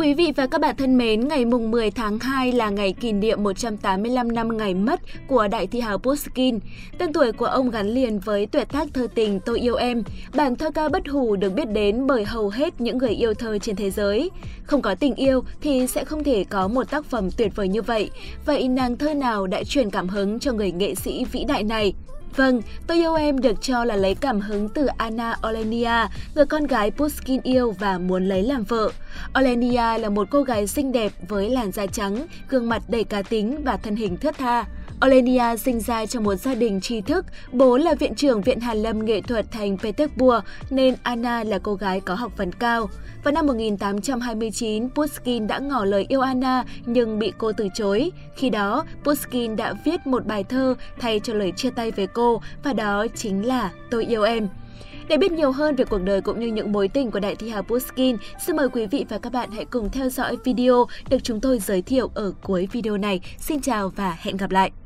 Quý vị và các bạn thân mến, ngày mùng 10 tháng 2 là ngày kỷ niệm 185 năm ngày mất của đại thi hào Pushkin. Tên tuổi của ông gắn liền với tuyệt tác thơ tình Tôi yêu em. Bản thơ ca bất hủ được biết đến bởi hầu hết những người yêu thơ trên thế giới. Không có tình yêu thì sẽ không thể có một tác phẩm tuyệt vời như vậy. Vậy nàng thơ nào đã truyền cảm hứng cho người nghệ sĩ vĩ đại này? Vâng, Tôi yêu em được cho là lấy cảm hứng từ Anna Olenia, người con gái Pushkin yêu và muốn lấy làm vợ. Olenia là một cô gái xinh đẹp với làn da trắng, gương mặt đầy cá tính và thân hình thướt tha. Olenia sinh ra trong một gia đình tri thức, bố là viện trưởng Viện Hàn Lâm Nghệ thuật thành Petersburg nên Anna là cô gái có học vấn cao. Vào năm 1829, Pushkin đã ngỏ lời yêu Anna nhưng bị cô từ chối. Khi đó, Pushkin đã viết một bài thơ thay cho lời chia tay với cô và đó chính là Tôi yêu em. Để biết nhiều hơn về cuộc đời cũng như những mối tình của đại thi hào Pushkin, xin mời quý vị và các bạn hãy cùng theo dõi video được chúng tôi giới thiệu ở cuối video này. Xin chào và hẹn gặp lại!